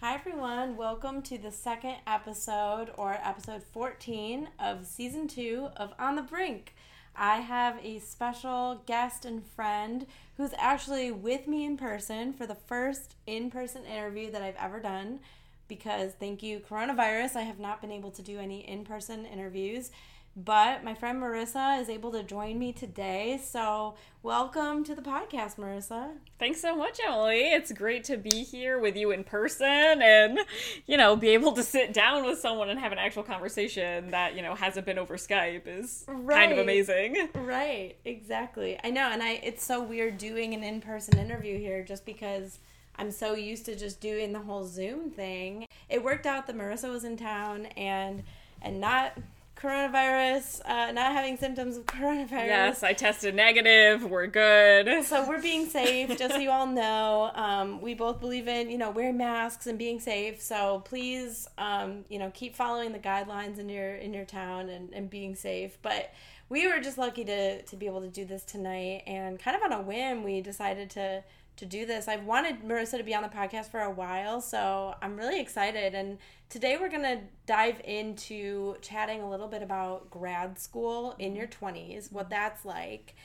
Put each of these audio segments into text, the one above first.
Hi, everyone. Welcome to the second episode, or episode 14 of season two of On the Brink. I have a special guest and friend who's actually with me in person for the first in person interview that I've ever done. Because thank you, coronavirus, I have not been able to do any in person interviews. But my friend Marissa is able to join me today. So, welcome to the podcast, Marissa. Thanks so much, Emily. It's great to be here with you in person and, you know, be able to sit down with someone and have an actual conversation that, you know, hasn't been over Skype is kind of amazing. Right, exactly. I know, and I it's so weird doing an in-person interview here just because I'm so used to just doing the whole Zoom thing. It worked out that Marissa was in town and and not coronavirus, uh, not having symptoms of coronavirus. Yes, I tested negative. We're good. So we're being safe, just so you all know. Um, we both believe in, you know, wearing masks and being safe. So please, um, you know, keep following the guidelines in your in your town and, and being safe. But we were just lucky to to be able to do this tonight, and kind of on a whim, we decided to to do this. I've wanted Marissa to be on the podcast for a while, so I'm really excited. And today we're gonna dive into chatting a little bit about grad school in your mm-hmm. 20s, what that's like,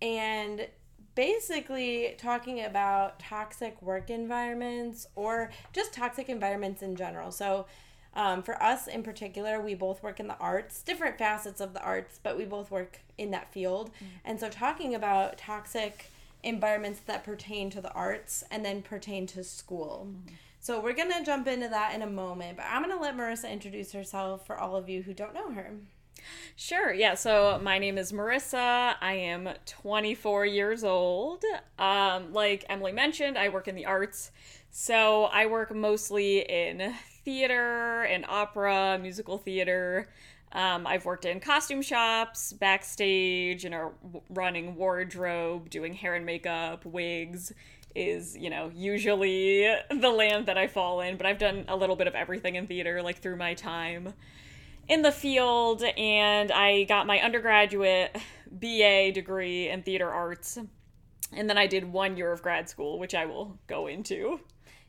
and basically talking about toxic work environments or just toxic environments in general. So, um, for us in particular, we both work in the arts, different facets of the arts, but we both work in that field. Mm-hmm. And so, talking about toxic environments that pertain to the arts and then pertain to school. Mm-hmm. So, we're going to jump into that in a moment, but I'm going to let Marissa introduce herself for all of you who don't know her. Sure. Yeah. So my name is Marissa. I am 24 years old. Um, like Emily mentioned, I work in the arts. So I work mostly in theater and opera, musical theater. Um, I've worked in costume shops, backstage, and are running wardrobe, doing hair and makeup, wigs is, you know, usually the land that I fall in, but I've done a little bit of everything in theater, like through my time in the field and I got my undergraduate BA degree in theater arts. And then I did one year of grad school, which I will go into.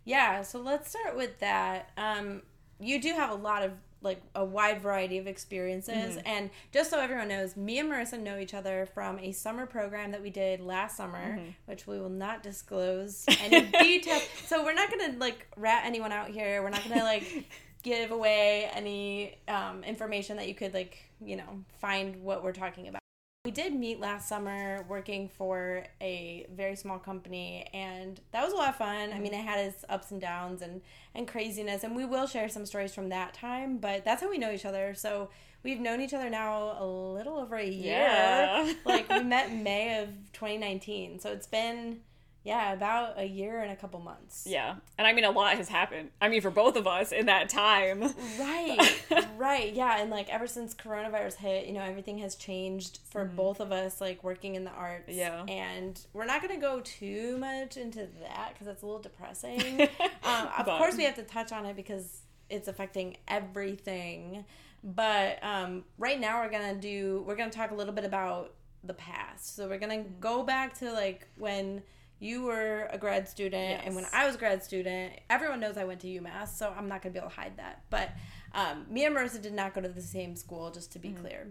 Yeah, so let's start with that. Um, you do have a lot of like a wide variety of experiences, and just so everyone knows, me and Marissa know each other from a summer program that we did last summer, which we will not disclose any details. So we're not gonna like rat anyone out here. We're not gonna like give away any um, information that you could like you know find what we're talking about. We did meet last summer working for a very small company, and that was a lot of fun. I mean, it had its ups and downs and, and craziness, and we will share some stories from that time, but that's how we know each other. So we've known each other now a little over a year. Yeah. like, we met May of 2019, so it's been, yeah, about a year and a couple months. Yeah. And I mean, a lot has happened. I mean, for both of us in that time. Right, right, yeah, and like ever since coronavirus hit, you know, everything has changed for both of us, like working in the arts. Yeah. and we're not gonna go too much into that because that's a little depressing. um, of But- course, we have to touch on it because it's affecting everything. But um, right now, we're gonna do. We're gonna talk a little bit about the past. So we're gonna go back to like when you were a grad student and when I was a grad student. Everyone knows I went to UMass, so I'm not gonna be able to hide that. But um, me and Marissa did not go to the same school, just to be Mm-hmm. clear.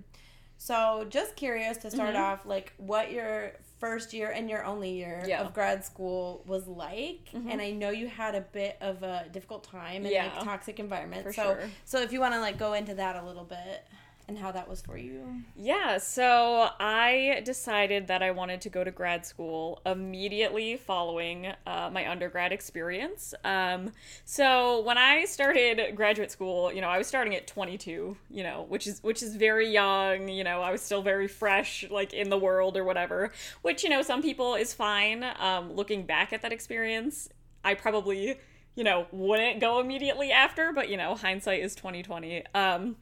So just curious to start off, like what your first year and your only year Yeah. Mm-hmm. of grad school was like. And I know you had a bit of a difficult time in Yeah. like toxic environment. For so sure. so if you want to like go into that a little bit and how that was for you. Yeah, so I decided that I wanted to go to grad school immediately following uh, my undergrad experience. Um, so when I started graduate school, you know, I was starting at 22, you know, which is which is very young. You know, I was still very fresh, like in the world or whatever. Which you know, some people is fine. Um, looking back at that experience, I probably you know wouldn't go immediately after, but you know, hindsight is 2020. Um,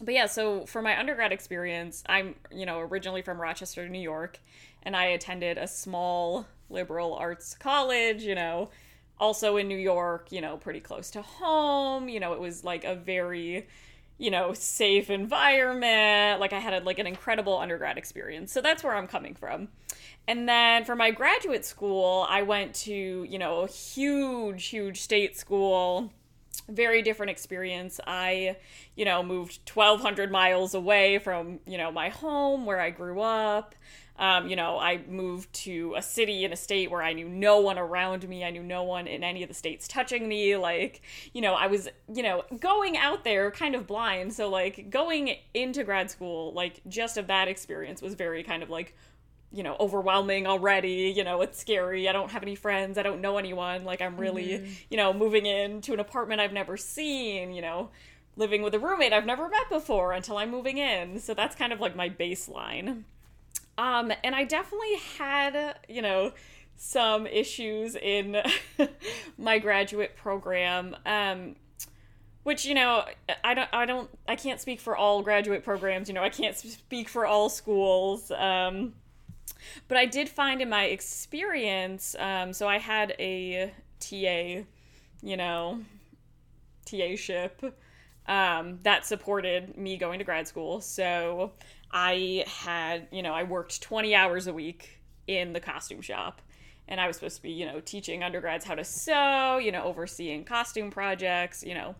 but yeah, so for my undergrad experience, I'm, you know, originally from Rochester, New York, and I attended a small liberal arts college, you know, also in New York, you know, pretty close to home. You know, it was like a very, you know, safe environment. Like I had a, like an incredible undergrad experience. So that's where I'm coming from. And then for my graduate school, I went to, you know, a huge, huge state school. Very different experience. I, you know, moved 1,200 miles away from, you know, my home where I grew up. Um, you know, I moved to a city in a state where I knew no one around me. I knew no one in any of the states touching me. Like, you know, I was, you know, going out there kind of blind. So, like, going into grad school, like, just of that experience was very kind of like, you know, overwhelming already. You know, it's scary. I don't have any friends. I don't know anyone. Like, I'm really, mm-hmm. you know, moving into an apartment I've never seen, you know, living with a roommate I've never met before until I'm moving in. So that's kind of like my baseline. Um, and I definitely had, you know, some issues in my graduate program. Um, which you know i don't i don't i can't speak for all graduate programs you know i can't speak for all schools um, but i did find in my experience um, so i had a ta you know ta ship um, that supported me going to grad school so I had, you know, I worked 20 hours a week in the costume shop. And I was supposed to be, you know, teaching undergrads how to sew, you know, overseeing costume projects, you know,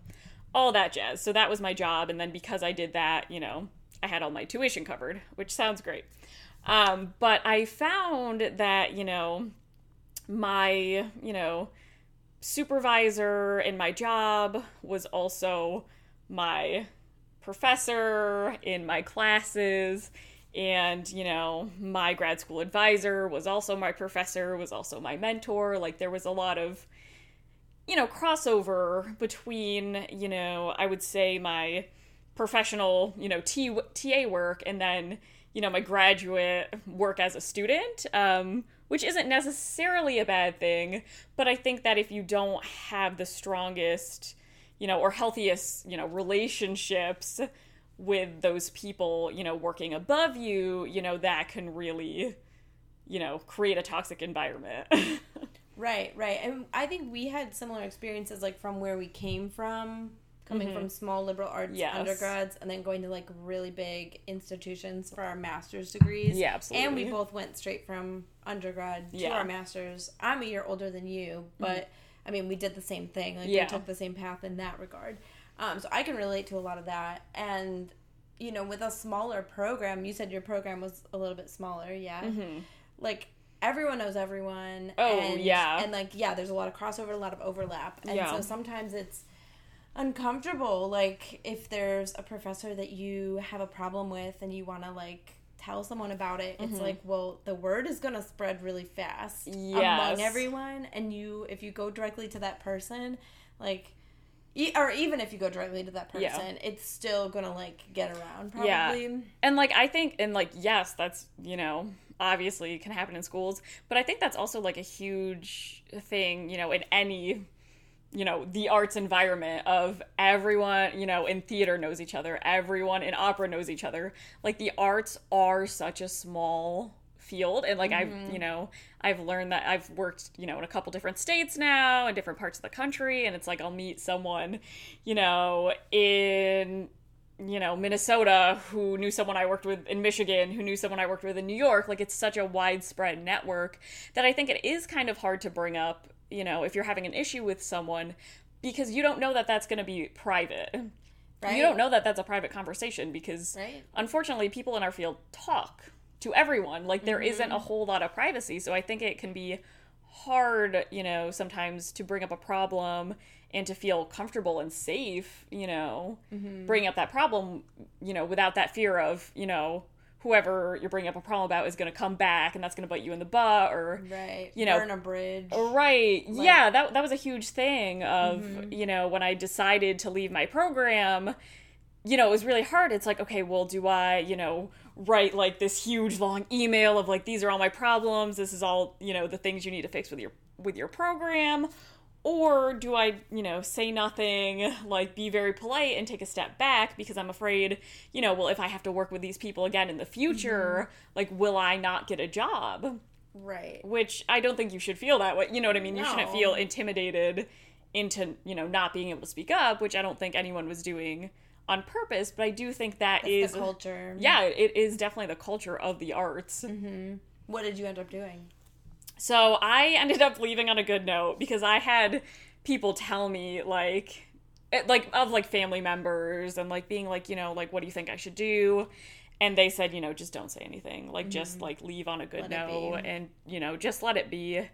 all that jazz. So that was my job. And then because I did that, you know, I had all my tuition covered, which sounds great. Um, but I found that, you know, my, you know, supervisor in my job was also my professor in my classes and you know my grad school advisor was also my professor was also my mentor. Like there was a lot of you know crossover between you know i would say my professional you know T- ta work and then you know my graduate work as a student um, which isn't necessarily a bad thing but i think that if you don't have the strongest you know, or healthiest, you know, relationships with those people, you know, working above you, you know, that can really, you know, create a toxic environment. right, right. And I think we had similar experiences like from where we came from, coming mm-hmm. from small liberal arts yes. undergrads and then going to like really big institutions for our master's degrees. Yeah, absolutely. And we both went straight from undergrad to yeah. our master's. I'm a year older than you, but mm-hmm I mean, we did the same thing. Like yeah. we took the same path in that regard. Um, so I can relate to a lot of that. And you know, with a smaller program, you said your program was a little bit smaller, yeah. Mm-hmm. Like everyone knows everyone. Oh and, yeah. And like yeah, there's a lot of crossover, a lot of overlap, and yeah. so sometimes it's uncomfortable. Like if there's a professor that you have a problem with and you want to like tell someone about it, it's mm-hmm. like, well, the word is gonna spread really fast yes. among everyone, and you, if you go directly to that person, like, e- or even if you go directly to that person, yeah. it's still gonna like get around, probably. Yeah. And like, I think, and like, yes, that's you know, obviously can happen in schools, but I think that's also like a huge thing, you know, in any you know the arts environment of everyone you know in theater knows each other everyone in opera knows each other like the arts are such a small field and like mm-hmm. i've you know i've learned that i've worked you know in a couple different states now in different parts of the country and it's like i'll meet someone you know in you know minnesota who knew someone i worked with in michigan who knew someone i worked with in new york like it's such a widespread network that i think it is kind of hard to bring up you know, if you're having an issue with someone because you don't know that that's going to be private. Right. You don't know that that's a private conversation because right. unfortunately people in our field talk to everyone. Like there mm-hmm. not a whole lot of privacy. So I think it can be hard, you know, sometimes to bring up a problem and to feel comfortable and safe, you know, mm-hmm. bring up that problem, you know, without that fear of, you know, whoever you're bringing up a problem about is going to come back and that's going to bite you in the butt or right. you know burn a bridge. Right. Like, yeah that that was a huge thing of mm-hmm. you know when i decided to leave my program you know it was really hard. It's like okay well do i you know write like this huge long email of like these are all my problems. This is all you know the things you need to fix with your with your program or do I, you know, say nothing, like be very polite and take a step back because I'm afraid, you know, well, if I have to work with these people again in the future, mm-hmm. like, will I not get a job? Right. which I don't think you should feel that way. You know what I mean? No. You shouldn't feel intimidated into, you know, not being able to speak up, which I don't think anyone was doing on purpose, but I do think that That's is the culture. Yeah, it is definitely the culture of the arts. What did you end up doing? So I ended up leaving on a good note because I had people tell me like it- like of like family members and like being like, you know, like what do you think I should do? And they said, you know, just don't say anything. Like just like leave on a good Mm-hmm. Let note and, you know, just let it be.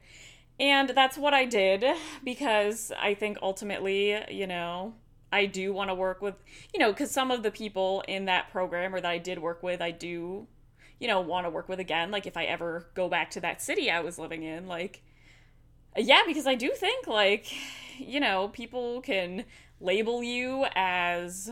And that's what I did because I think ultimately, you know, I do want to work with, you know, because some of the people in that program or that I did work with, I do, you know, want to work with again. Like if I ever go back to that city I was living in, like, yeah, because I do think, like, you know, people can label you as,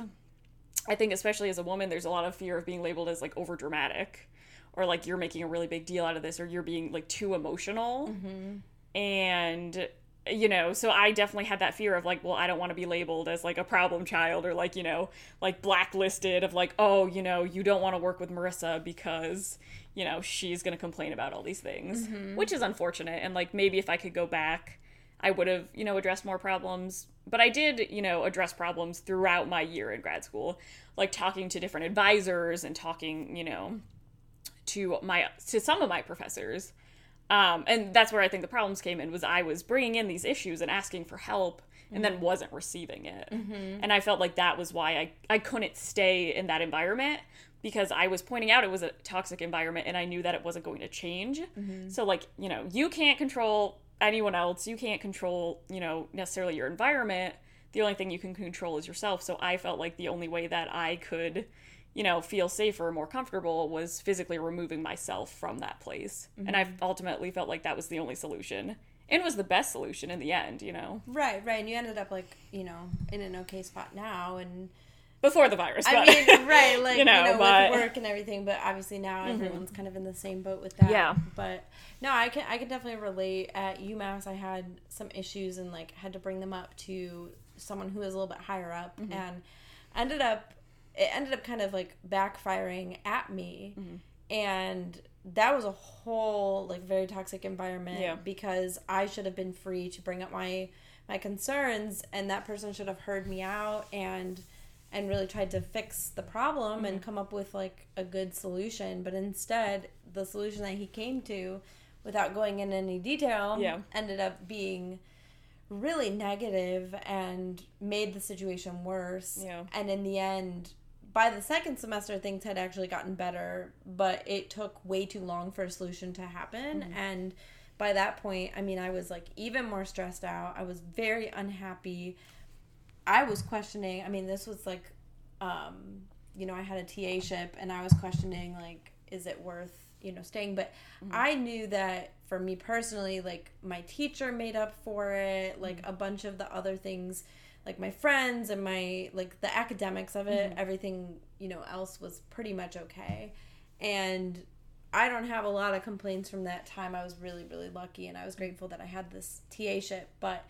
I think, especially as a woman, there's a lot of fear of being labeled as like over dramatic or like you're making a really big deal out of this or you're being like too emotional. Mm-hmm. And, you know, so I definitely had that fear of like, well, I don't want to be labeled as like a problem child or like, you know, like blacklisted of like, oh, you know, you don't want to work with Marissa because, you know, she's going to complain about all these things, mm-hmm. which is unfortunate. And like maybe if I could go back, I would have, you know, addressed more problems. But I did, you know, address problems throughout my year in grad school, like talking to different advisors and talking, you know, to my to some of my professors. Um, and that's where I think the problems came in was I was bringing in these issues and asking for help and then mm-hmm. wasn't receiving it. Mm-hmm. And I felt like that was why I, I couldn't stay in that environment because I was pointing out it was a toxic environment and I knew that it wasn't going to change. Mm-hmm. So like, you know, you can't control anyone else. You can't control, you know, necessarily your environment. The only thing you can control is yourself. So I felt like the only way that I could, you know, feel safer, more comfortable was physically removing myself from that place. And I ultimately felt like that was the only solution. And was the best solution in the end, you know. Right, right. And you ended up like, you know, in an okay spot now and Before the virus. I but- mean, right, like you know, but with work and everything, but obviously now everyone's kind of in the same boat with that. Yeah. But no, I can I can definitely relate. At UMass, I had some issues and like had to bring them up to someone who was a little bit higher up, Mm-hmm. and ended up it ended up kind of like backfiring at me, Mm-hmm. and that was a whole like very toxic environment Yeah. because I should have been free to bring up my my concerns and that person should have heard me out and and really tried to fix the problem Mm-hmm. and come up with like a good solution but instead the solution that he came to without going in any detail Yeah. ended up being really negative and made the situation worse Yeah. and in the end by the second semester things had actually gotten better but it took way too long for a solution to happen. Mm-hmm. and by that point i mean i was like even more stressed out. I was very unhappy. I was questioning i mean this was like um you know i had a ta ship and i was questioning like is it worth you know staying? But i knew that for me personally like my teacher made up for it like a bunch of the other things like my friends and my like the academics of it mm-hmm. everything you know else was pretty much okay. And i don't have a lot of complaints from that time. I was really really lucky and i was grateful that i had this ta ship. But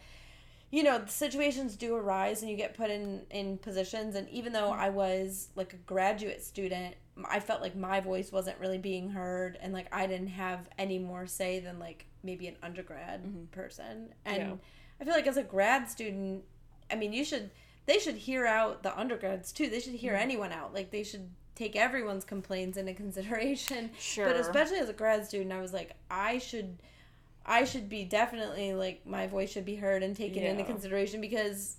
you know situations do arise and you get put in in positions. And even though mm-hmm. i was like a graduate student i felt like my voice wasn't really being heard and like i didn't have any more say than like maybe an undergrad mm-hmm. person. And Yeah. i feel like as a grad student i mean you should they should hear out the undergrads too they should hear mm-hmm. anyone out like they should take everyone's complaints into consideration Sure. but especially as a grad student i was like i should I should be definitely like my voice should be heard and taken into consideration because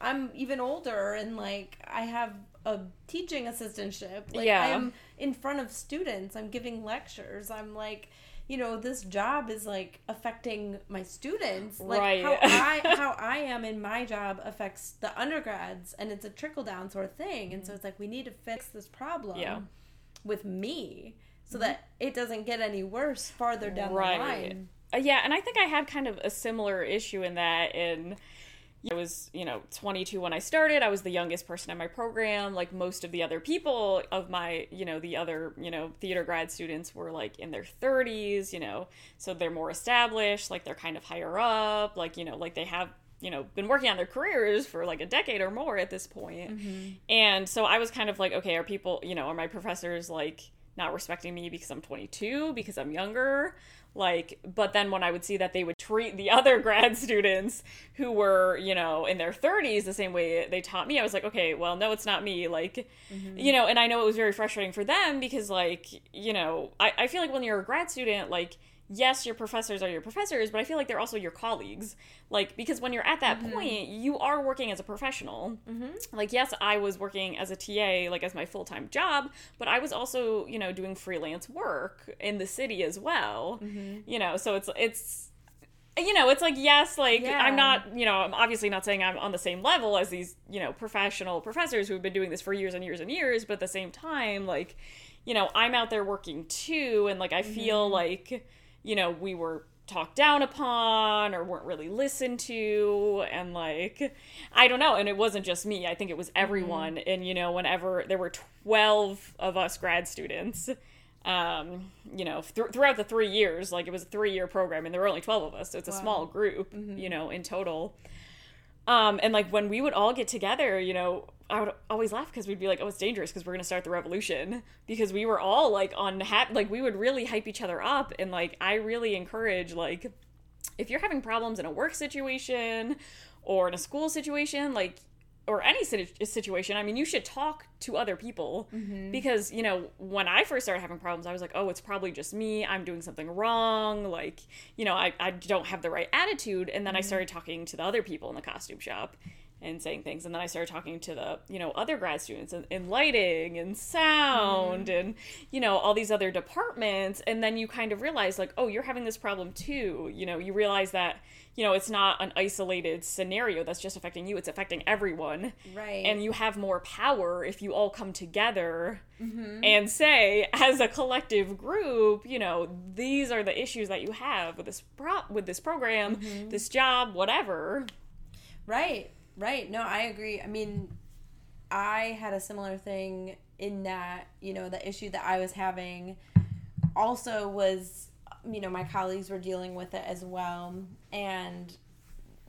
I'm even older and like I have a teaching assistantship. Like Yeah. I'm in front of students. I'm giving lectures. I'm like you know this job is like affecting my students like Right. how i how i am in my job affects the undergrads and it's a trickle down sort of thing and so it's like we need to fix this problem Mm-hmm. Yeah. Mm-hmm. with me so that it doesn't get any worse farther down Right. the line Uh, yeah, and I think I had kind of a similar issue in that in I was, you know, 22 when I started. I was the youngest person in my program. Like most of the other people of my, you know, the other, you know, theater grad students were like in their 30s, you know, so they're more established, like they're kind of higher up, like, you know, like they have, you know, been working on their careers for like a decade or more at this point. Mm-hmm. And so I was kind of like, okay, are people, you know, are my professors like not respecting me because I'm 22, because I'm younger. Like, but then when I would see that they would treat the other grad students who were, you know, in their 30s the same way they taught me, I was like, okay, well, no, it's not me. Like, mm-hmm. you know, and I know it was very frustrating for them because, like, you know, I, I feel like when you're a grad student, like, yes, your professors are your professors, but I feel like they're also your colleagues. Like, because when you're at that mm-hmm. point, you are working as a professional. Mm-hmm. Like, yes, I was working as a TA, like, as my full time job, but I was also, you know, doing freelance work in the city as well. Mm-hmm. You know, so it's, it's, you know, it's like, yes, like, yeah. I'm not, you know, I'm obviously not saying I'm on the same level as these, you know, professional professors who've been doing this for years and years and years, but at the same time, like, you know, I'm out there working too, and like, I feel mm-hmm. like, you know, we were talked down upon or weren't really listened to and like I don't know and it wasn't just me I think it was mm-hmm. everyone mm-hmm. and you know whenever there were 12 of us grad students um you know th- throughout the 3 years like it was a 3 year program and there were only 12 of us so it's wow. a small group mm-hmm. you know in total um and like when we would all get together you know I would always laugh because we'd be like, "Oh, it's dangerous because we're gonna start the revolution." Because we were all like on ha- like we would really hype each other up, and like I really encourage like if you're having problems in a work situation or in a school situation, like or any situation, I mean, you should talk to other people mm-hmm. because, you know, when I first started having problems, I was like, oh, it's probably just me. I'm doing something wrong. Like, you know, I, I don't have the right attitude. And then mm-hmm. I started talking to the other people in the costume shop and saying things. And then i started talking to the you know other grad students in, in lighting and sound mm. and you know all these other departments. And then you kind of realize like oh you're having this problem too. You know you realize that you know it's not an isolated scenario that's just affecting you. It's affecting everyone. Right. And you have more power if you all come together mm-hmm. and say as a collective group you know these are the issues that you have with this pro- with this program mm-hmm. this job whatever. Right Right. No, I agree. I mean, I had a similar thing in that, you know, the issue that I was having also was, you know, my colleagues were dealing with it as well. And,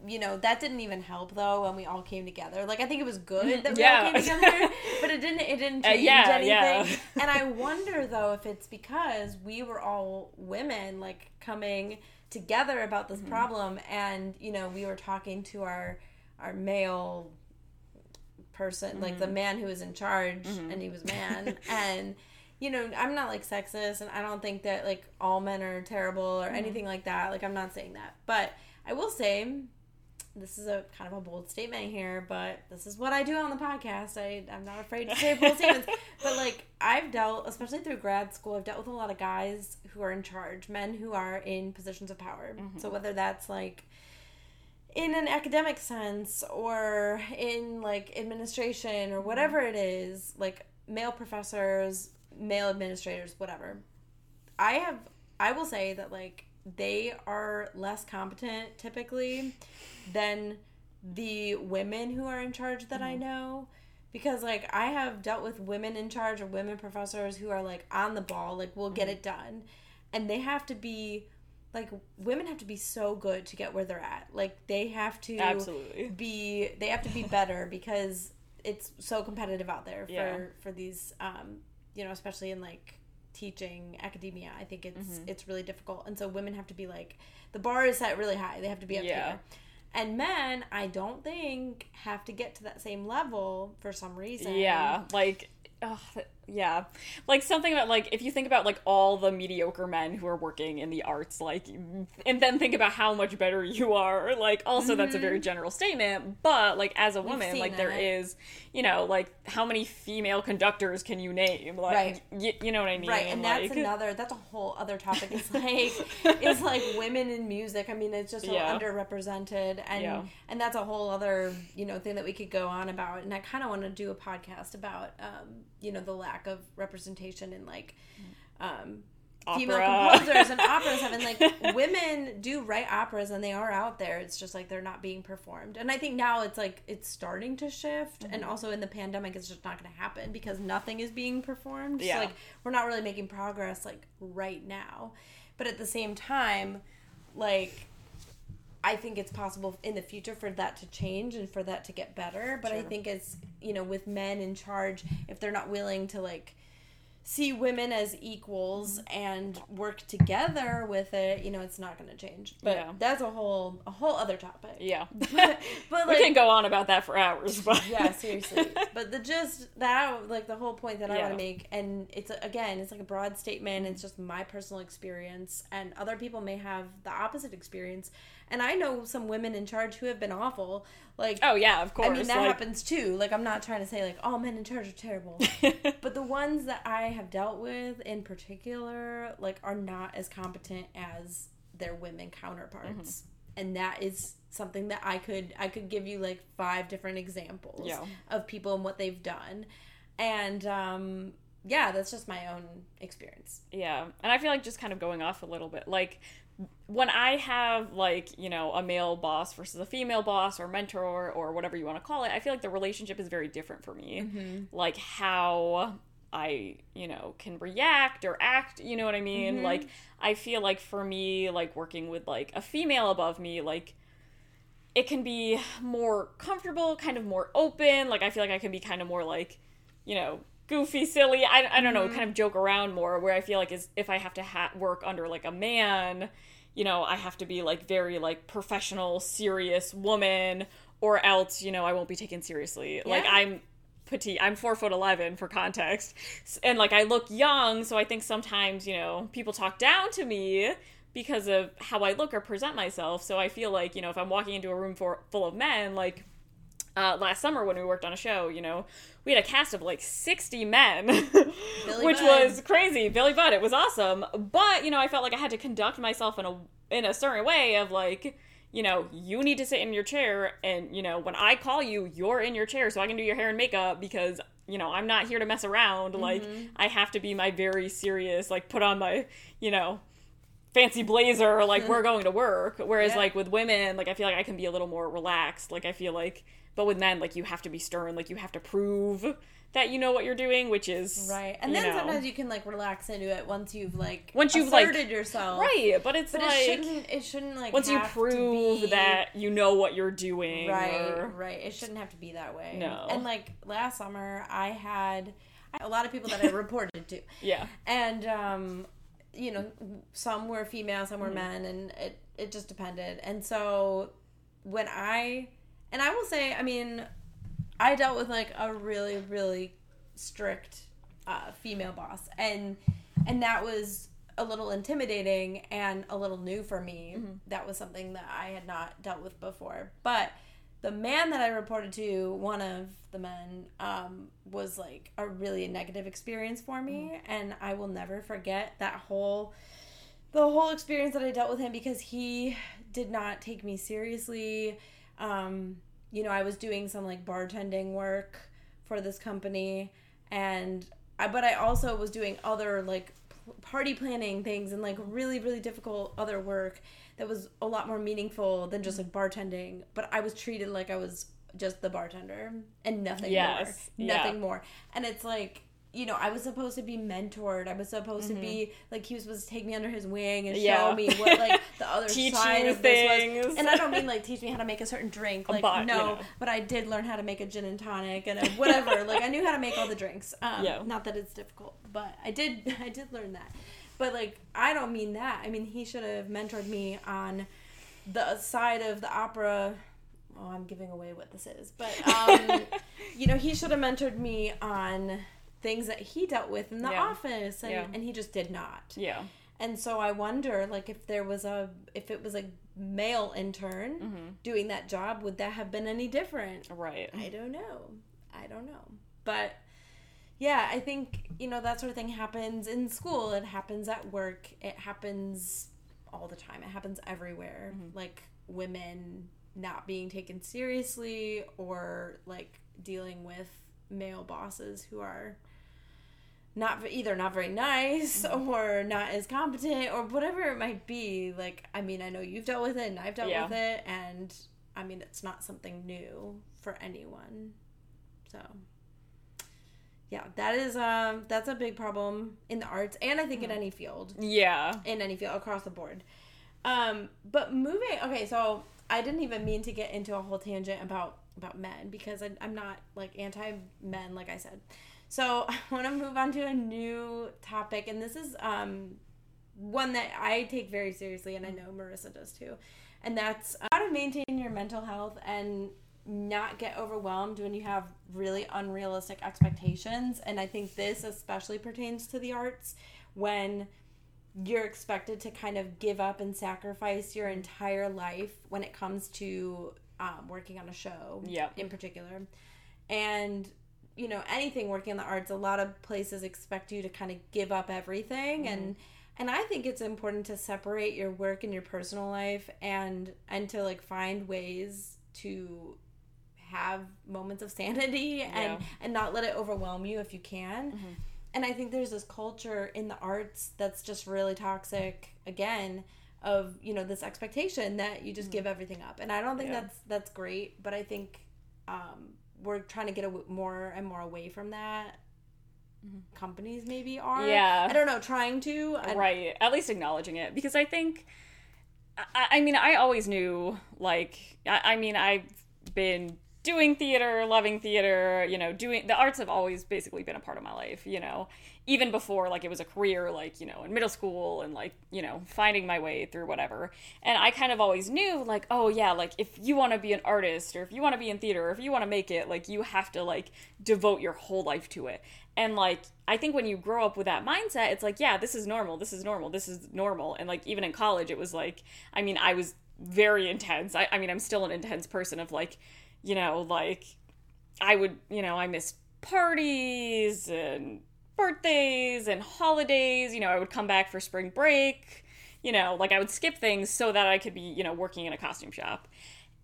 you know, that didn't even help though when we all came together. Like I think it was good that we yeah. all came together, but it didn't it didn't uh, change uh, yeah, anything. Yeah. and I wonder though if it's because we were all women like coming together about this mm-hmm. problem and, you know, we were talking to our our male person, mm-hmm. like the mm-hmm. man who was in charge, mm-hmm. and he was man, and you know, I'm not like sexist, and I don't think that like all men are terrible or mm-hmm. anything like that. Like I'm not saying that, but I will say this is a kind of a bold statement here, but this is what I do on the podcast. I, I'm not afraid to say bold statements. But like I've dealt, especially through grad school, I've dealt with a lot of guys who are in charge, men who are in positions of power. Mm-hmm. So whether that's like in an academic sense or in like administration or whatever it is, like male professors, male administrators, whatever. I have I will say that like they are less competent typically than the women who are in charge that mm-hmm. I know because like I have dealt with women in charge or women professors who are like on the ball, like we'll get mm-hmm. it done. And they have to be like women have to be so good to get where they're at. Like they have to absolutely be they have to be better because it's so competitive out there for yeah. for these um you know especially in like teaching academia. I think it's mm-hmm. it's really difficult, and so women have to be like the bar is set really high. They have to be up yeah. here. And men, I don't think have to get to that same level for some reason. Yeah, like oh, yeah like something about like if you think about like all the mediocre men who are working in the arts like and then think about how much better you are like also mm-hmm. that's a very mm-hmm. general statement but like as a woman like that. there is you know like how many female conductors can you name like right. y- you know what i mean right and that's another that's a whole other topic it's like it's like women in music i mean it's just so yeah. underrepresented and yeah. and that's a whole other you know thing that we could go on about and i kind of want to do a podcast about um you know the lack lack of representation in like um, female composers and operas having like women do write operas and they are out there. It's just like they're not being performed. And i think now it's like it's starting to shift. Mm-hmm. and also in the pandemic it's just not going to happen because nothing is being performed. Yeah. so like we're not really making progress like right now. But at the same time like I think it's possible in the future for that to change and for that to get better. But sure. I think it's, you know, with men in charge, if they're not willing to like see women as equals mm-hmm. and work together with it, you know, it's not going to change. But Yeah. that's a whole a whole other topic. Yeah. but we can go on about that for hours, but yeah, seriously. But the just that like the whole point that I want to make, and it's again, it's like a broad statement. It's mm-hmm. just my personal experience, and other people may have the opposite experience. And I know some women in charge who have been awful. Like, Oh yeah, of course. I mean, that like- happens too. Like, I'm not trying to say like all men in charge are terrible. But the ones that I have dealt with in particular, like, are not as competent as their women counterparts. Mm-hmm. And that is something that I could I could give you like five different examples Yeah. of people and what they've done. And um yeah, that's just my own experience. Yeah. And I feel like just kind of going off a little bit. Like when I have like, you know, a male boss versus a female boss or mentor or whatever you want to call it, I feel like the relationship is very different for me. Mm-hmm. Like how I, you know, can react or act, you know what I mean? Mm-hmm. Like I feel like for me like working with like a female above me like it can be more comfortable, kind of more open. Like I feel like I can be kind of more like, you know, goofy, silly. I, I don't know, mm-hmm. kind of joke around more. Where I feel like is if I have to ha- work under like a man, you know, I have to be like very like professional, serious woman, or else you know I won't be taken seriously. Like I'm petite. I'm four foot eleven for context, and like I look young, so I think sometimes you know people talk down to me because of how I look or present myself. So I feel like you know if I'm walking into a room for, full of men, like uh, last summer when we worked on a show, you know, we had a cast of like 60 men, which Budd. was crazy. Billy Budd, it was awesome. But, you know, I felt like I had to conduct myself in a in a certain way of like, you know, you need to sit in your chair and, you know, when I call you, you're in your chair so I can do your hair and makeup because, you know, I'm not here to mess around. Like I have to be my very serious, like put on my, you know, fancy blazer like we're going to work whereas Yeah. like with women like i feel like i can be a little more relaxed like i feel like but with men like you have to be stern like you have to prove that you know what you're doing which is Right. And then know, sometimes you can like relax into it once you've like Once you've, like- asserted yourself. right but it's But like it shouldn't it shouldn't like once you prove be- that you know what you're doing right or- right it shouldn't have to be that way No. and like last summer i had a lot of people that i reported to yeah and um you know some were female some were Mm-hmm. men and it it just depended and so when i and i will say i mean i dealt with like a really really strict uh, female boss. And and that was a little intimidating and a little new for me. Mm-hmm. that was something that i had not dealt with before. But the man that i reported to one of the men um, was like a really negative experience for me. And i will never forget that whole the whole experience that i dealt with him because he did not take me seriously um, you know i was doing some like bartending work for this company and I, but i also was doing other like p- party planning things and like really really difficult other work that was a lot more meaningful than just like bartending. But i was treated like i was just the bartender and nothing Yes, more. Yeah. nothing more. And it's like you know, I was supposed to be mentored. I was supposed to be like he was supposed to take me under his wing and Mm-hmm. Yeah. show me what like the other side of this was. And I don't mean like teach me how to make a certain drink. Like But, you no, know. but I did learn how to make a gin and tonic and a whatever. like I knew how to make all the drinks. Um, Yeah. Not that it's difficult, but I did. I did learn that. But like I don't mean that. I mean he should have mentored me on the side of the opera. Oh, I'm giving away what this is, but um, you know he should have mentored me on things that he dealt with in the Yeah. office, and, Yeah. and he just did not. yeah And so I wonder, like, if there was a, if it was a male intern Mm-hmm. doing that job, would that have been any different? right I don't know. I don't know. But yeah, I think, you know, that sort of thing happens in school. It happens at work. It happens all the time. It happens everywhere. Like women not being taken seriously or like dealing with male bosses who are not either not very nice or not as competent or whatever it might be like i mean i know you've dealt with it and i've dealt Yeah. with it and i mean it's not something new for anyone so yeah that is um that's a big problem in the arts and i think in any field yeah in any field across the board. Um, but moving okay, so I didn't even mean to get into a whole tangent about about men because I, I'm not like anti men, like I said. So I want to move on to a new topic, and this is um, one that I take very seriously, and I know Marissa does too. And that's how to maintain your mental health and not get overwhelmed when you have really unrealistic expectations. And I think this especially pertains to the arts when you're expected to kind of give up and sacrifice your entire life when it comes to um, working on a show Yeah. in particular and you know anything working in the arts a lot of places expect you to kind of give up everything and and i think it's important to separate your work and your personal life and and to like find ways to have moments of sanity and Yeah. and not let it overwhelm you if you can Mhm. and i think there's this culture in the arts that's just really toxic again of you know this expectation that you just give everything up and i don't think Yeah. that's that's great but i think um, we're trying to get a, more and more away from that mm-hmm. companies maybe are Yeah. i don't know trying to I, right at least acknowledging it because i think i, I mean i always knew like I, I mean i've been doing theater loving theater you know doing the arts have always basically been a part of my life you know. Even before like it was a career like you know in middle school and like you know finding my way through whatever. And i kind of always knew like oh yeah like if you want to be an artist or if you want to be in theater or if you want to make it like you have to like devote your whole life to it. And like i think when you grow up with that mindset it's like yeah this is normal this is normal this is normal. And like even in college it was like i mean i was very intense. I, I mean i'm still an intense person of like you know like I would, you know, I missed parties and birthdays and holidays. You know, I would come back for spring break. You know, like I would skip things so that I could be, you know, working in a costume shop.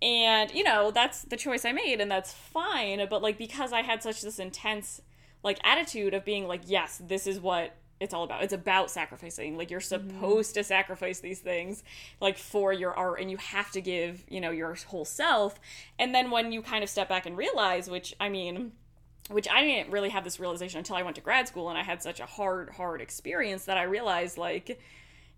And, you know, that's the choice I made and that's fine. But, like, because I had such this intense, like, attitude of being like, yes, this is what it's all about. It's about sacrificing. Like, you're supposed to sacrifice these things, like, for your art and you have to give, you know, your whole self. And then when you kind of step back and realize, which, I mean, which I didn't really have this realization until I went to grad school and I had such a hard, hard experience that I realized, like,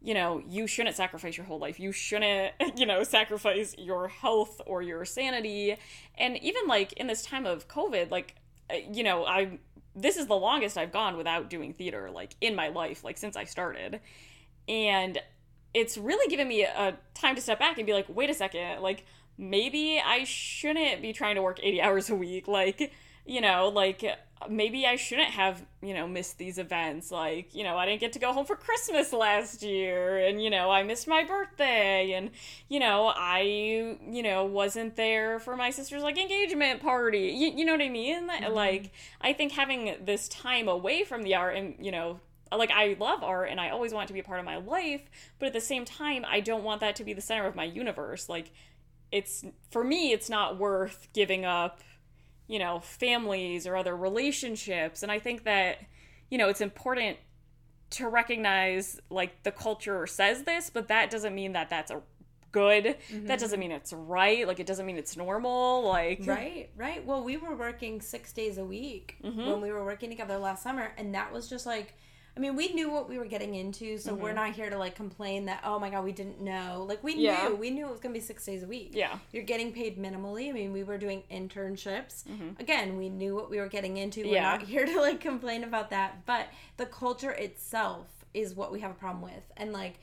you know, you shouldn't sacrifice your whole life. You shouldn't, you know, sacrifice your health or your sanity. And even like in this time of COVID, like, uh, you know, I, this is the longest I've gone without doing theater, like in my life, like since I started. And it's really given me a time to step back and be like, wait a second, like, maybe I shouldn't be trying to work 80 hours a week. Like, you know, like maybe I shouldn't have, you know, missed these events. Like, you know, I didn't get to go home for Christmas last year and, you know, I missed my birthday and, you know, I, you know, wasn't there for my sister's like engagement party. You, you know what I mean? Mm-hmm. Like, I think having this time away from the art and, you know, like I love art and I always want it to be a part of my life, but at the same time, I don't want that to be the center of my universe. Like, it's for me, it's not worth giving up you know, families or other relationships. And I think that, you know, it's important to recognize like the culture says this, but that doesn't mean that that's a good. That mm-hmm. doesn't mean it's right. Like it doesn't mean it's normal. Like Right, right. Well, we were working six days a week mm-hmm. when we were working together last summer, and that was just like, I mean, we knew what we were getting into, so we're not here to like complain that oh my god we didn't know. Like we Yeah. knew, we knew it was gonna be six days a week. Yeah. you're getting paid minimally. I mean, we were doing internships. Again, we knew what we were getting into. We're Mm-hmm. Yeah. not here to like complain about that, but the culture itself is what we have a problem with, and like.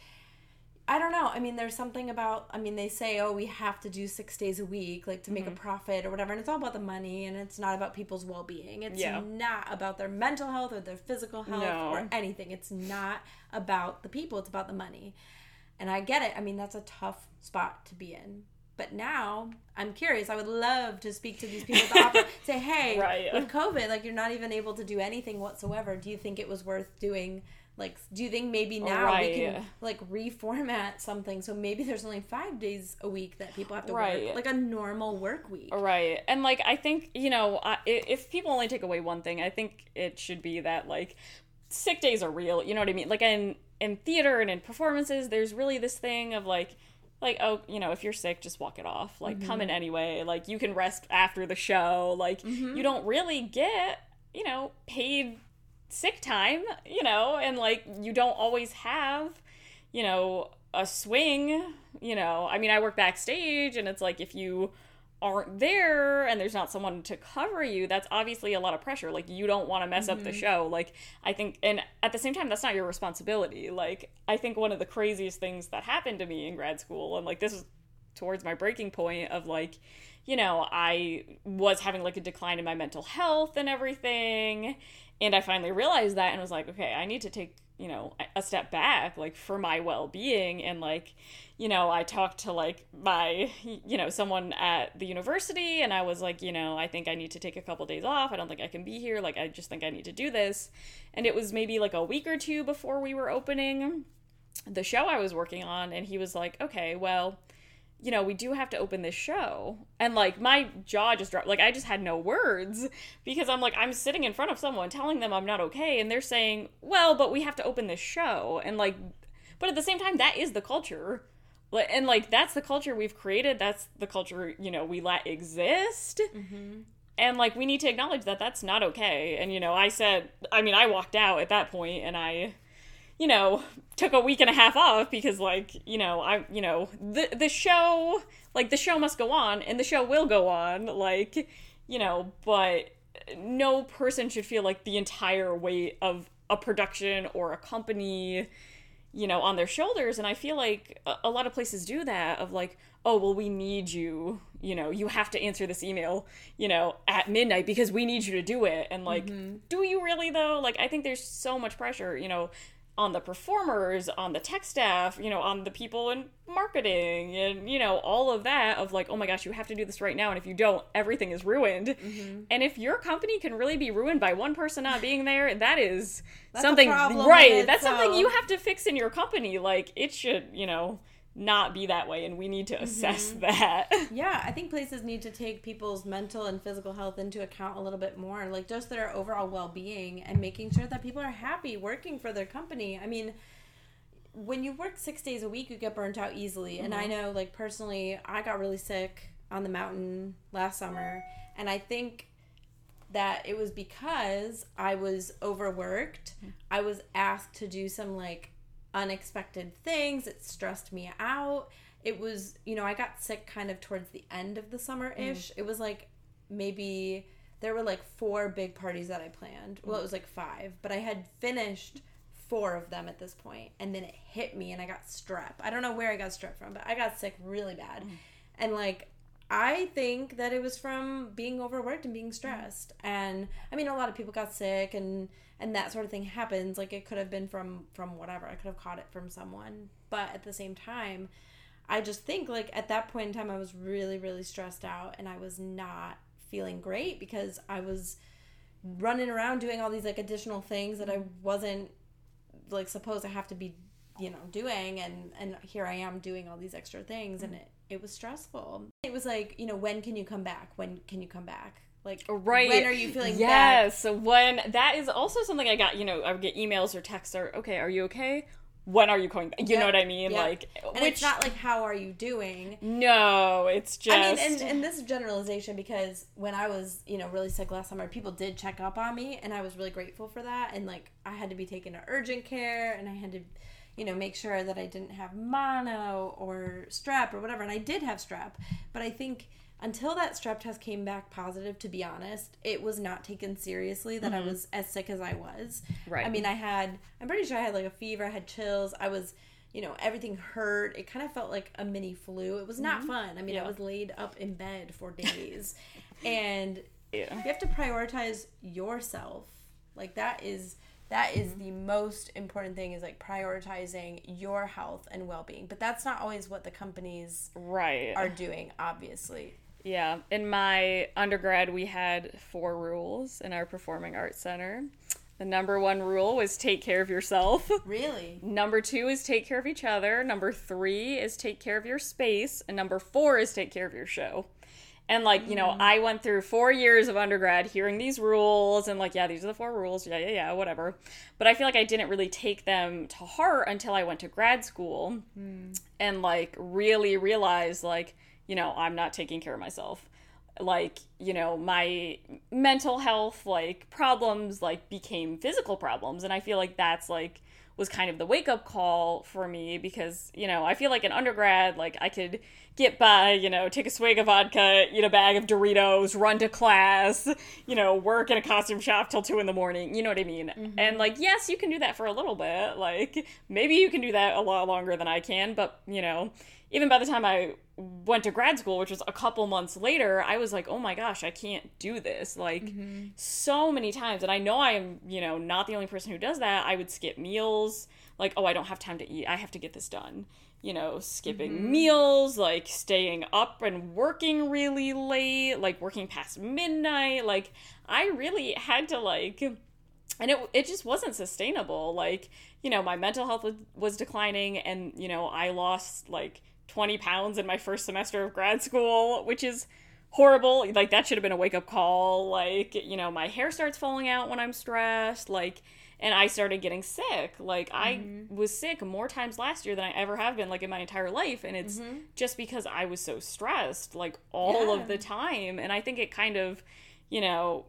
I don't know. I mean, there's something about. I mean, they say, "Oh, we have to do six days a week, like to make Mm-hmm. a profit or whatever." And it's all about the money, and it's not about people's well-being. It's Yeah. not about their mental health or their physical health No. or anything. It's not about the people. It's about the money. And I get it. I mean, that's a tough spot to be in. But now I'm curious. I would love to speak to these people at the opera. Say, hey, Right. with COVID, like you're not even able to do anything whatsoever. Do you think it was worth doing? Like, do you think maybe now we can like reformat something so maybe there's only five days a week that people have to Right. work, like a normal work week? Right. And like I think, you know, if people only take away one thing, I think it should be that like sick days are real. You know what I mean? Like in in theater and in performances, there's really this thing of like like oh, you know, if you're sick, just walk it off. Like come in mm-hmm. anyway. Like you can rest after the show. Like mm-hmm. you don't really get, you know, paid sick time, you know, and like you don't always have, you know, a swing, you know. I mean, I work backstage and it's like if you aren't there and there's not someone to cover you, that's obviously a lot of pressure. Like you don't want to mess mm-hmm. up the mm-hmm. show. Like I think and at the same time that's not your responsibility. Like I think one of the craziest things that happened to me in grad school and like this is towards my breaking point of like you know, I was having like a decline in my mental health and everything. And I finally realized that and was like, okay, I need to take you know a step back like for my well-being. And like you know i talked to like my you know someone at the university and i was like you know i think i need to take a couple days off. I don't think i can be here. Like i just think i need to do this. And it was maybe like a week or two before we were opening the show i was working on. And he was like okay well you know, we do have to open this show. And like my jaw just dropped. Like I just had no words because I'm like, I'm sitting in front of someone telling them I'm not okay. And they're saying, well, but we have to open this show. And like, but at the same time, that is the culture. And like, that's the culture we've created. That's the culture, you know, we let exist. Mm-hmm. And like, we need to acknowledge that that's not okay. And, you know, I said, I mean, I walked out at that point and I, you know, took a week and a half off because like, you know, I you know, the the show like the show must go on and the show will go on, like, you know, but no person should feel like the entire weight of a production or a company you know on their shoulders. And i feel like a, a, lot of places do that of like oh well we need you you know you have to answer this email you know at midnight because we need you to do it. And like mm-hmm. do you really though? Like i think there's so much pressure you know on the performers, on the tech staff, you know, on the people in marketing and, you know, all of that of like, oh my gosh, you have to do this right now. And if you don't, everything is ruined. Mm-hmm. And if your company can really be ruined by one person not being there, that is something, right? That's something you have to fix in your company. Like, it should, you know, not be that way and we need to assess mm-hmm. that. yeah, I think places need to take people's mental and physical health into account a little bit more, like just their overall well-being and making sure that people are happy working for their company. I mean, when you work 6 days a week, you get burnt out easily. Mm-hmm. And I mm-hmm. know like personally, I got really sick on the mountain last summer, and I think that it was because I was overworked. Mm-hmm. I was asked to do some like unexpected things. It stressed me out. It was, you know, I got sick kind of towards the end of the summer ish. Mm. It was like maybe there were like four big parties that I planned. Well, it was like five, but I had finished four of them at this point, and then it hit me and I got strep. I don't know where I got strep from, but I got sick really bad. Mm. And like I think that it was from being overworked and being stressed. And I mean, a lot of people got sick and and that sort of thing happens. Like it could have been from from whatever. I could have caught it from someone. But at the same time, I just think like at that point in time I was really really stressed out and I was not feeling great because I was running around doing all these like additional things that I wasn't like supposed to have to be, you know, doing and and here I am doing all these extra things and mm-hmm. it it was stressful. It was like, you know, when can you come back? When can you come back? Like, right. when are you feeling yes, when that is also something I got, you know, I would get emails or texts or, okay, are you okay? When are you coming back? You yep. know what I mean? Yep. Like, and which, it's not like, how are you doing? No, it's just. I mean, and, and this is generalization because when I was, you know, really sick last summer, people did check up on me and I was really grateful for that. And like, I had to be taken to urgent care and I had to you know, make sure that I didn't have mono or strep or whatever. And I did have strep, but I think until that strep test came back positive, to be honest, it was not taken seriously that mm-hmm. I was as sick as I was. Right. I mean, I had, I'm pretty sure I had like a fever, I had chills, I was, you know, everything hurt. It kind of felt like a mini flu. It was not mm-hmm. fun. I mean, yeah. I was laid up in bed for days. and yeah. you have to prioritize yourself. Like, that is that is mm-hmm. the most important thing is like prioritizing your health and well-being but that's not always what the companies right are doing obviously yeah in my undergrad we had four rules in our performing arts center the number one rule was take care of yourself. Really? Number two is take care of each other. Number three is take care of your space. And number four is take care of your show. And like, you know, mm. I went through four years of undergrad hearing these rules and like, yeah, these are the four rules. Yeah, yeah, yeah, whatever. But I feel like I didn't really take them to heart until I went to grad school mm. and like really realized like, you know, I'm not taking care of myself. Like, you know, my mental health like problems like became physical problems. And I feel like that's like was kind of the wake up call for me because, you know, I feel like an undergrad, like I could get by, you know, take a swig of vodka, eat a bag of Doritos, run to class, you know, work in a costume shop till two in the morning. You know what I mean? Mm-hmm. And like, yes, you can do that for a little bit. Like, maybe you can do that a lot longer than I can, but, you know, even by the time I went to grad school, which was a couple months later, I was like, oh my gosh, I can't do this. Like, mm-hmm. so many times. And I know I am, you know, not the only person who does that. I would skip meals. Like, oh, I don't have time to eat. I have to get this done. You know, skipping mm-hmm. meals, like staying up and working really late, like working past midnight. Like, I really had to, like, and it, it just wasn't sustainable. Like, you know, my mental health was, was declining, and, you know, I lost, like, 20 pounds in my first semester of grad school, which is horrible. Like, that should have been a wake up call. Like, you know, my hair starts falling out when I'm stressed. Like, and I started getting sick. Like, I mm-hmm. was sick more times last year than I ever have been, like, in my entire life. And it's mm-hmm. just because I was so stressed, like, all yeah. of the time. And I think it kind of, you know,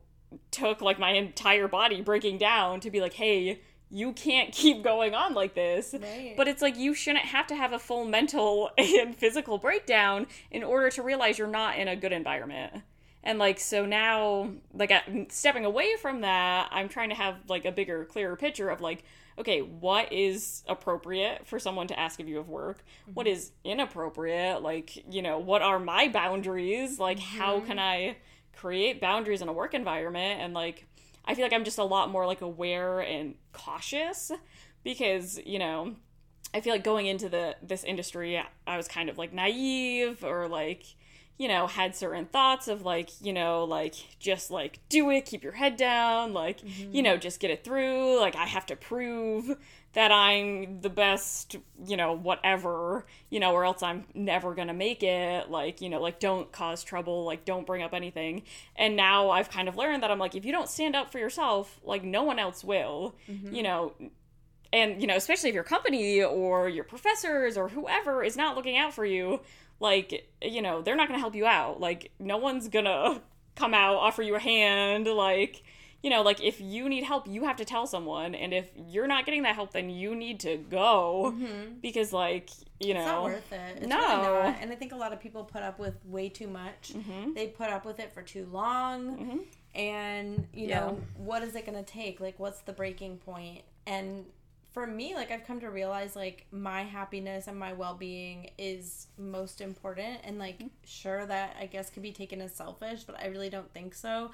took, like, my entire body breaking down to be like, hey, you can't keep going on like this. Right. But it's like you shouldn't have to have a full mental and physical breakdown in order to realize you're not in a good environment. And like so now like stepping away from that, I'm trying to have like a bigger clearer picture of like okay, what is appropriate for someone to ask of you of work? Mm-hmm. What is inappropriate? Like, you know, what are my boundaries? Like mm-hmm. how can I create boundaries in a work environment and like I feel like I'm just a lot more like aware and cautious because, you know, I feel like going into the this industry I was kind of like naive or like you know, had certain thoughts of like, you know, like just like do it, keep your head down, like, mm-hmm. you know, just get it through. Like, I have to prove that I'm the best, you know, whatever, you know, or else I'm never gonna make it. Like, you know, like don't cause trouble, like don't bring up anything. And now I've kind of learned that I'm like, if you don't stand up for yourself, like no one else will, mm-hmm. you know. And, you know, especially if your company or your professors or whoever is not looking out for you, like, you know, they're not gonna help you out. Like, no one's gonna come out, offer you a hand, like, you know, like if you need help, you have to tell someone, and if you're not getting that help, then you need to go mm-hmm. because, like, you know, it's not worth it. It's no, really and I think a lot of people put up with way too much. Mm-hmm. They put up with it for too long, mm-hmm. and you yeah. know, what is it going to take? Like, what's the breaking point? And for me, like I've come to realize like my happiness and my well-being is most important and like mm-hmm. sure that I guess could be taken as selfish, but I really don't think so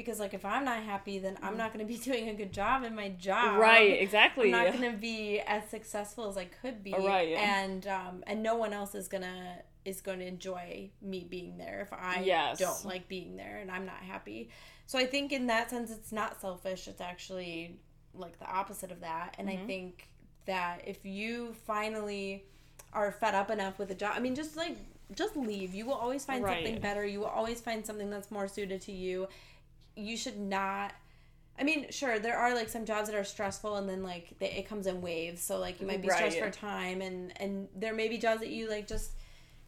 because like if I'm not happy, then I'm not going to be doing a good job in my job. Right, exactly. I'm not going to be as successful as I could be. Right. And um and no one else is going to is going to enjoy me being there if I yes. don't like being there and I'm not happy. So I think in that sense it's not selfish, it's actually like the opposite of that. And mm-hmm. I think that if you finally are fed up enough with a job, I mean just like just leave. You will always find right. something better. You will always find something that's more suited to you you should not I mean, sure, there are like some jobs that are stressful, and then like they, it comes in waves. So like you might be right. stressed for a time, and and there may be jobs that you like just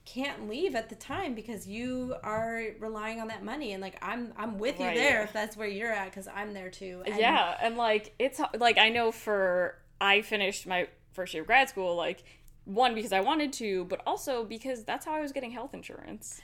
can't leave at the time because you are relying on that money. And like I'm I'm with right. you there if that's where you're at because I'm there too. And yeah, and like it's like I know for I finished my first year of grad school like one because I wanted to, but also because that's how I was getting health insurance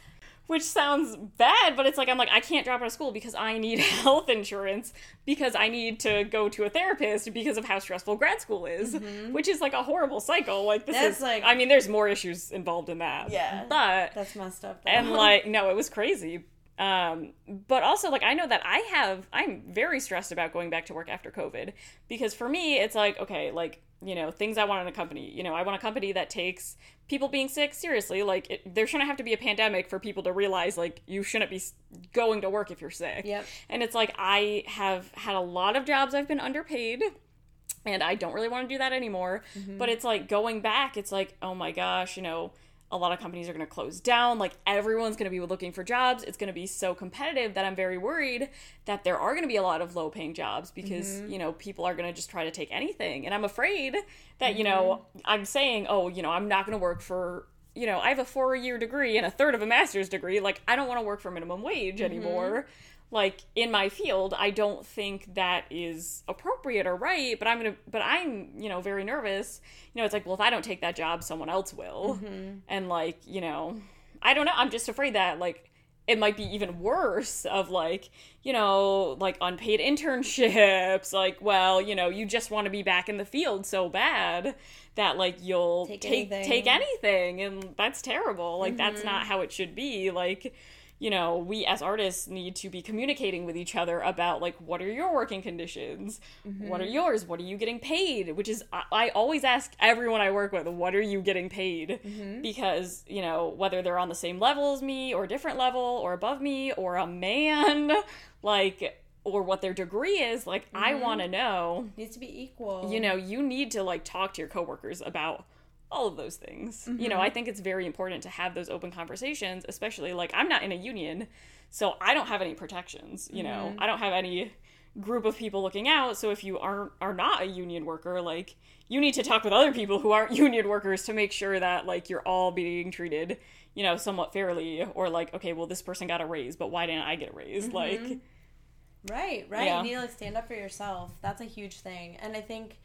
which sounds bad, but it's like I'm like I can't drop out of school because I need health insurance because I need to go to a therapist because of how stressful grad school is, mm-hmm. which is like a horrible cycle. Like this that's is like I mean, there's more issues involved in that. Yeah, but that's messed up. Though. And like no, it was crazy. Um, but also like I know that I have I'm very stressed about going back to work after COVID because for me it's like okay like you know things i want in a company you know i want a company that takes people being sick seriously like it, there shouldn't have to be a pandemic for people to realize like you shouldn't be going to work if you're sick yep. and it's like i have had a lot of jobs i've been underpaid and i don't really want to do that anymore mm-hmm. but it's like going back it's like oh my gosh you know a lot of companies are going to close down. Like everyone's going to be looking for jobs. It's going to be so competitive that I'm very worried that there are going to be a lot of low paying jobs because, mm-hmm. you know, people are going to just try to take anything. And I'm afraid that, mm-hmm. you know, mm-hmm. I'm saying, oh, you know, I'm not going to work for you know, I have a four year degree and a third of a master's degree. Like, I don't want to work for minimum wage anymore. Like, in my field, I don't think that is appropriate or right, but I'm to, but I'm, you know, very nervous. You know, it's like, well, if I don't take that job, someone else will. And, like, you know, I don't know. I'm just afraid that, like, it might be even worse of like you know like unpaid internships like well you know you just want to be back in the field so bad that like you'll Take take anything. take anything and that's terrible like that's not Mm-hmm. how it should be like you know we as artists need to be communicating with each other about like what are your working conditions what are Mm-hmm. yours what are you getting paid which is I, I always ask everyone i work with what are you getting paid Mm-hmm. because you know whether they're on the same level as me or different level or above me or a man like or what their degree is like i Mm-hmm. want to know Needs to be equal. you know you need to like talk to your coworkers about all of those things you know mm-hmm. i think it's very important to have those open conversations especially like i'm not in a union so i don't have any protections you know mm-hmm. i don't have any group of people looking out so if you aren't are not a union worker like you need to talk with other people who aren't union workers to make sure that like you're all being treated you know somewhat fairly or like okay well this person got a raise but why didn't i get a raise mm-hmm. like Right, right. Yeah. You need to like stand up for yourself. That's a huge thing. And I think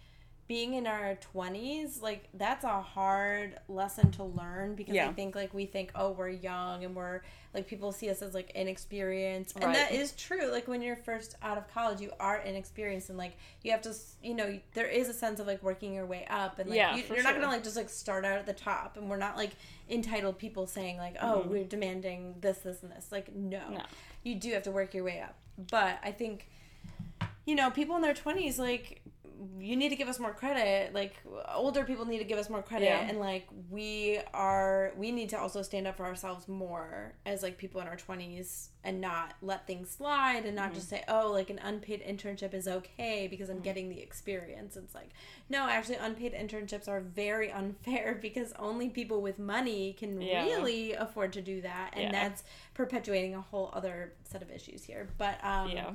being in our 20s, like that's a hard lesson to learn because Yeah. I think like we think, oh, we're young and we're like people see us as like inexperienced. And Right. that is true. Like when you're first out of college, you are inexperienced and like you have to, you know, there is a sense of like working your way up and like Yeah, you, for you're not to like just like start out at the top and we're not like entitled people saying like, oh, Mm-hmm. we're demanding this, this, and this. Like, no. No. You do have to work your way up. But I think you know, people in their 20s, like, you need to give us more credit. Like, older people need to give us more credit. Yeah. And, like, we are, we need to also stand up for ourselves more as, like, people in our 20s and not let things slide and not just say, oh, like, an unpaid internship is okay because I'm getting the experience. It's like, no, actually, unpaid internships are very unfair because only people with money can Yeah. really afford to do that. And Yeah. that's perpetuating a whole other set of issues here. But, um, yeah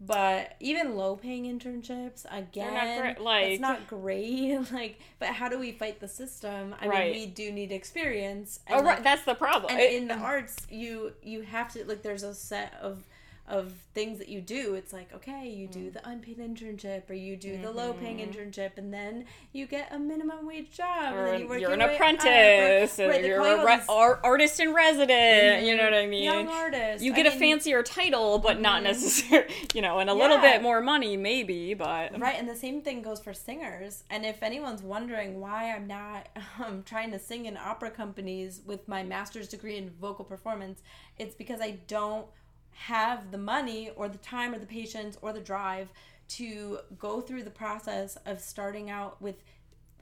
but even low paying internships, again, great, like- it's not great. Like, but how do we fight the system? I Right. mean, we do need experience. And oh right like, that's the problem and It- in the arts, you you have to like. There's a set of of things that you do. It's like okay, you Mm. do the unpaid internship, or you do the low paying Mm-hmm. internship, and then you get a minimum wage job, or and then you you're an way up, or- apprentice, or right, you're a re- ar- artist in resident. You know what I mean? young artists. You get a mean, fancier title, but not necessarily, you know, and a little bit more money, maybe. But Right, and the same thing goes for singers. And if anyone's wondering why I'm not um, trying to sing in opera companies with my master's degree in vocal performance, it's because I don't have the money or the time or the patience or the drive to go through the process of starting out with.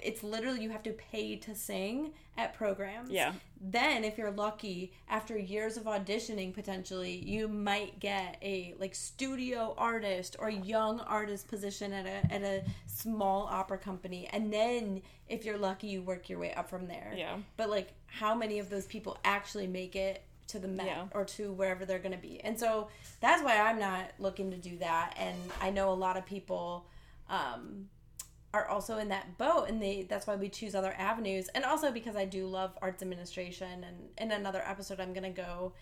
It's literally you have to pay to sing at programs. Yeah. Then, if you're lucky, after years of auditioning, potentially you might get a like studio artist or young artist position at a at a small opera company, and then if you're lucky, you work your way up from there. Yeah. But like, how many of those people actually make it to the Met Yeah. or to wherever they're going to be? And so that's why I'm not looking to do that. And I know a lot of people. Um, are also in that boat and they that's why we choose other avenues and also because I do love arts administration and in another episode I'm going to go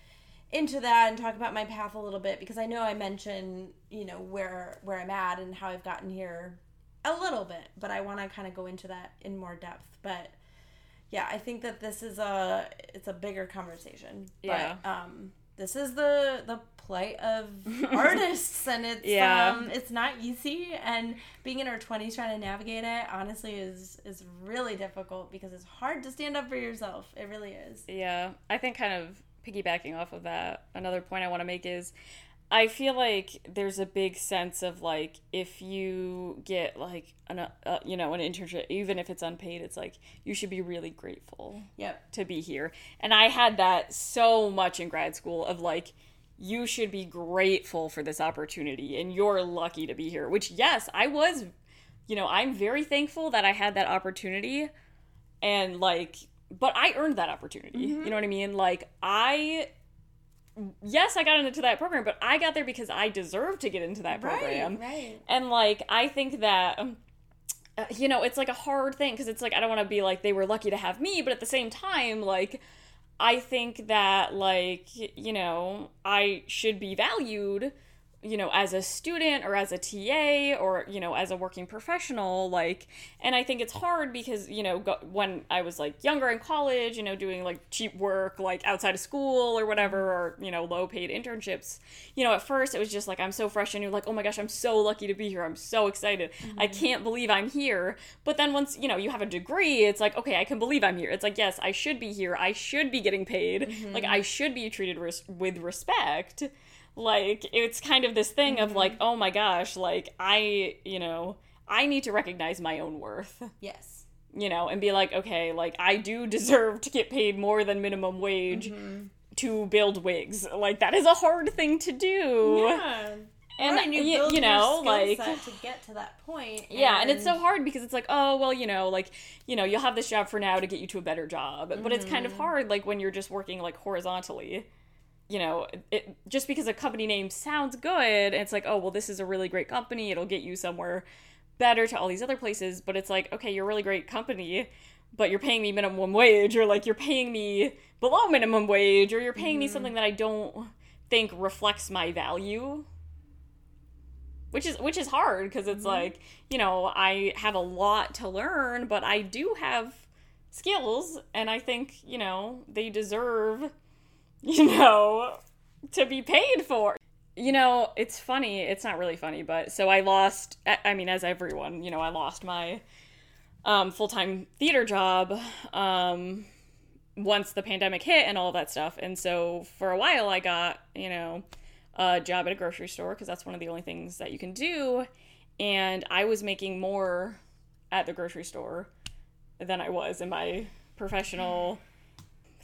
into that and talk about my path a little bit because I know I mentioned, you know, where where I'm at and how I've gotten here a little bit, but I want to kind of go into that in more depth. But yeah, I think that this is a it's a bigger conversation. Yeah. But um this is the the plight of artists and it's Yeah. um it's not easy and being in our 20s trying to navigate it honestly is is really difficult because it's hard to stand up for yourself. It really is. Yeah, I think kind of piggybacking off of that, another point I want to make is I feel like there's a big sense of like if you get like an uh, you know an internship even if it's unpaid it's like you should be really grateful Yep. to be here. And I had that so much in grad school of like you should be grateful for this opportunity and you're lucky to be here, which yes, I was you know, I'm very thankful that I had that opportunity and like but I earned that opportunity. You know what I mean? Like I yes, I got into that program, but I got there because I deserve to get into that program. Right, right. And like I think that um, uh, you know, it's like a hard thing because it's like I don't want to be like they were lucky to have me, but at the same time, like I think that like you know I should be valued you know as a student or as a TA or you know as a working professional like and I think it's hard because you know go, when I was like younger in college you know doing like cheap work like outside of school or whatever or you know low paid internships you know at first it was just like I'm so fresh and you're like oh my gosh I'm so lucky to be here I'm so excited mm-hmm. I can't believe I'm here but then once you know you have a degree it's like okay I can believe I'm here it's like yes I should be here I should be getting paid mm-hmm. like I should be treated res- with respect like it's kind of this thing mm-hmm. of like oh my gosh like i you know i need to recognize my own worth yes you know and be like okay like i do deserve to get paid more than minimum wage mm-hmm. to build wigs like that is a hard thing to do yeah and, right, and you, you, you know like to get to that point and... yeah and it's so hard because it's like oh well you know like you know you'll have this job for now to get you to a better job mm-hmm. but it's kind of mm-hmm. hard like when you're just working like horizontally you know, it just because a company name sounds good, it's like, oh, well, this is a really great company. It'll get you somewhere better to all these other places. But it's like, okay, you're a really great company, but you're paying me minimum wage, or like you're paying me below minimum wage, or you're paying mm-hmm. me something that I don't think reflects my value. Which is which is hard because it's mm-hmm. like you know I have a lot to learn, but I do have skills, and I think you know they deserve you know, to be paid for. You know, it's funny. It's not really funny, but so I lost, I mean, as everyone, you know, I lost my um, full time theater job um, once the pandemic hit and all that stuff. And so for a while, I got, you know, a job at a grocery store because that's one of the only things that you can do. And I was making more at the grocery store than I was in my professional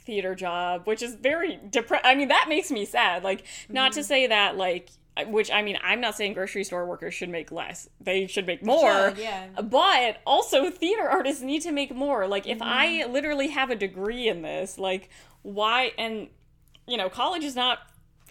theater job, which is very depressed. I mean, that makes me sad. Like, mm-hmm. not to mm-hmm. say that, like, which I mean, I'm not saying grocery store workers should make less. They should make more. Should, yeah. But also, theater artists need to make more. Like, if mm-hmm. I literally have a degree in this, like, why? And, you know, college is not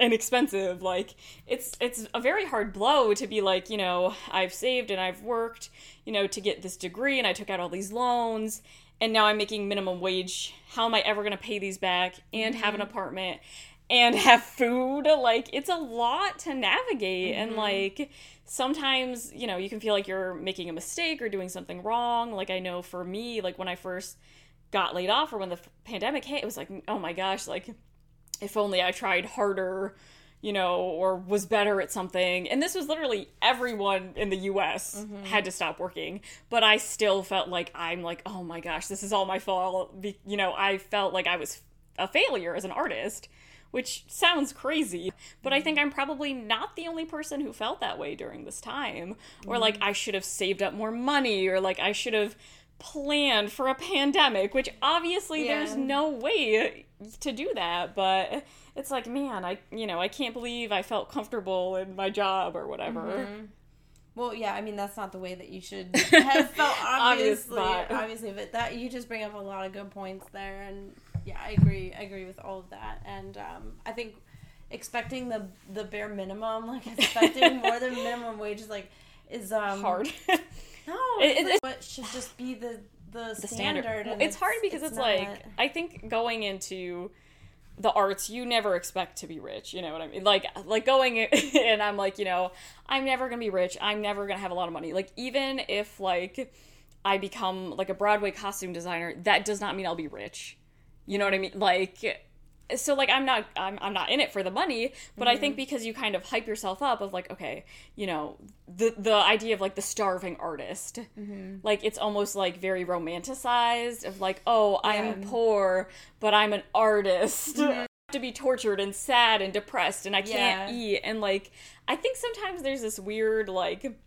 inexpensive like it's it's a very hard blow to be like you know i've saved and i've worked you know to get this degree and i took out all these loans and now I'm making minimum wage. How am I ever going to pay these back and mm-hmm. have an mm-hmm. apartment and have food? Like, it's a lot to navigate. Mm-hmm. And, like, sometimes, you know, you can feel like you're making a mistake or doing something wrong. Like, I know for me, like, when I first got laid off or when the pandemic hit, it was like, oh my gosh, like, if only I tried harder you know, or was better at something. And this was literally everyone in the US mm-hmm. had to stop working. But I still felt like I'm like, oh my gosh, this is all my fault. You know, I felt like I was a failure as an artist, which sounds crazy. But I think I'm probably not the only person who felt that way during this time. Or mm-hmm. like, I should have saved up more money, or like, I should have planned for a pandemic, which obviously yeah. there's no way to do that. But it's like, man, I you know, I can't believe I felt comfortable in my job or whatever. Mm-hmm. Well, yeah, I mean that's not the way that you should have felt. Obviously, obviously, but that you just bring up a lot of good points there, and yeah, I agree. I agree with all of that, and um, I think expecting the the bare minimum, like expecting more than minimum wage, is like is um hard. no, it, it, what should just be the the, the standard. standard. Well, it's, it's, hard because it's, it's like I think going into the arts you never expect to be rich you know what i mean? Like like going and i'm like you know i'm never gonna be rich i'm never gonna have a lot of money. Like even if like i become like a broadway costume designer that does not mean i'll be rich. You know what i mean? Like so like i'm not i'm, I'm not in it for the money but mm-hmm. i think mm-hmm. because you kind of hype yourself up of like okay you know the the idea of like the starving artist mm-hmm. like it's almost like very romanticized of like oh yeah. i'm poor but i'm an artist mm-hmm. to be tortured and sad and depressed and i can't yeah. eat and like i think sometimes there's this weird like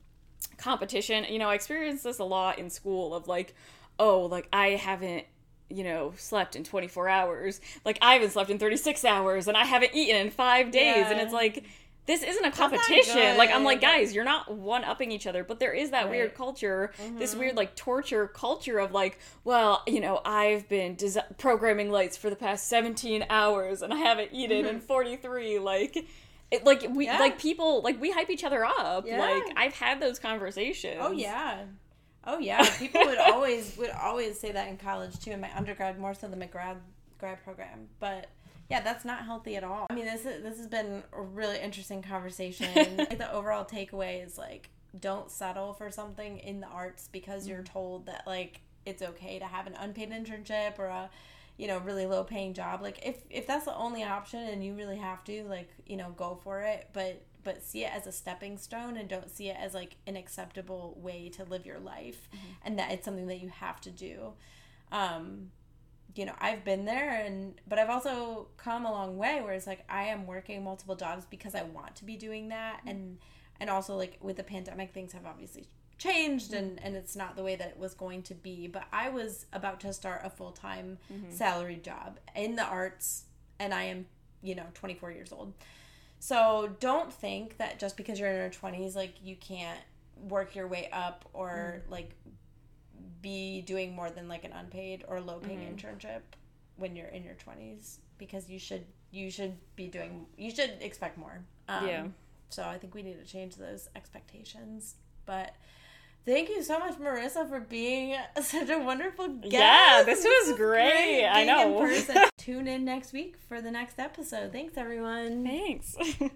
competition you know i experienced this a lot in school of like oh like i haven't you know, slept in 24 hours. Like I haven't slept in 36 hours and I haven't eaten in 5 days yeah. and it's like this isn't a competition. Like I'm like guys, you're not one upping each other, but there is that right. weird culture, mm-hmm. this weird like torture culture of like, well, you know, I've been des- programming lights for the past 17 hours and I haven't eaten in 43 like it, like we yeah. like people like we hype each other up. Yeah. Like I've had those conversations. Oh yeah. Oh yeah, people would always would always say that in college too. In my undergrad, more so than my grad grad program, but yeah, that's not healthy at all. I mean, this is, this has been a really interesting conversation. like the overall takeaway is like don't settle for something in the arts because you're mm-hmm. told that like it's okay to have an unpaid internship or a you know really low paying job like if if that's the only option and you really have to like you know go for it but but see it as a stepping stone and don't see it as like an acceptable way to live your life mm-hmm. and that it's something that you have to do um you know i've been there and but i've also come a long way where it's like i am working multiple jobs because i want to be doing that mm-hmm. and and also like with the pandemic things have obviously changed and and it's not the way that it was going to be but i was about to start a full-time mm-hmm. salaried job in the arts and i am you know 24 years old so don't think that just because you're in your 20s, like you can't work your way up or mm. like be doing more than like an unpaid or low paying mm-hmm. internship when you're in your 20s because you should you should be doing you should expect more. Um, yeah. So I think we need to change those expectations. But Thank you so much, Marissa, for being such a wonderful guest. Yeah, this, was, was great. great I know. Tune in next week for the next episode. Thanks, everyone. Thanks.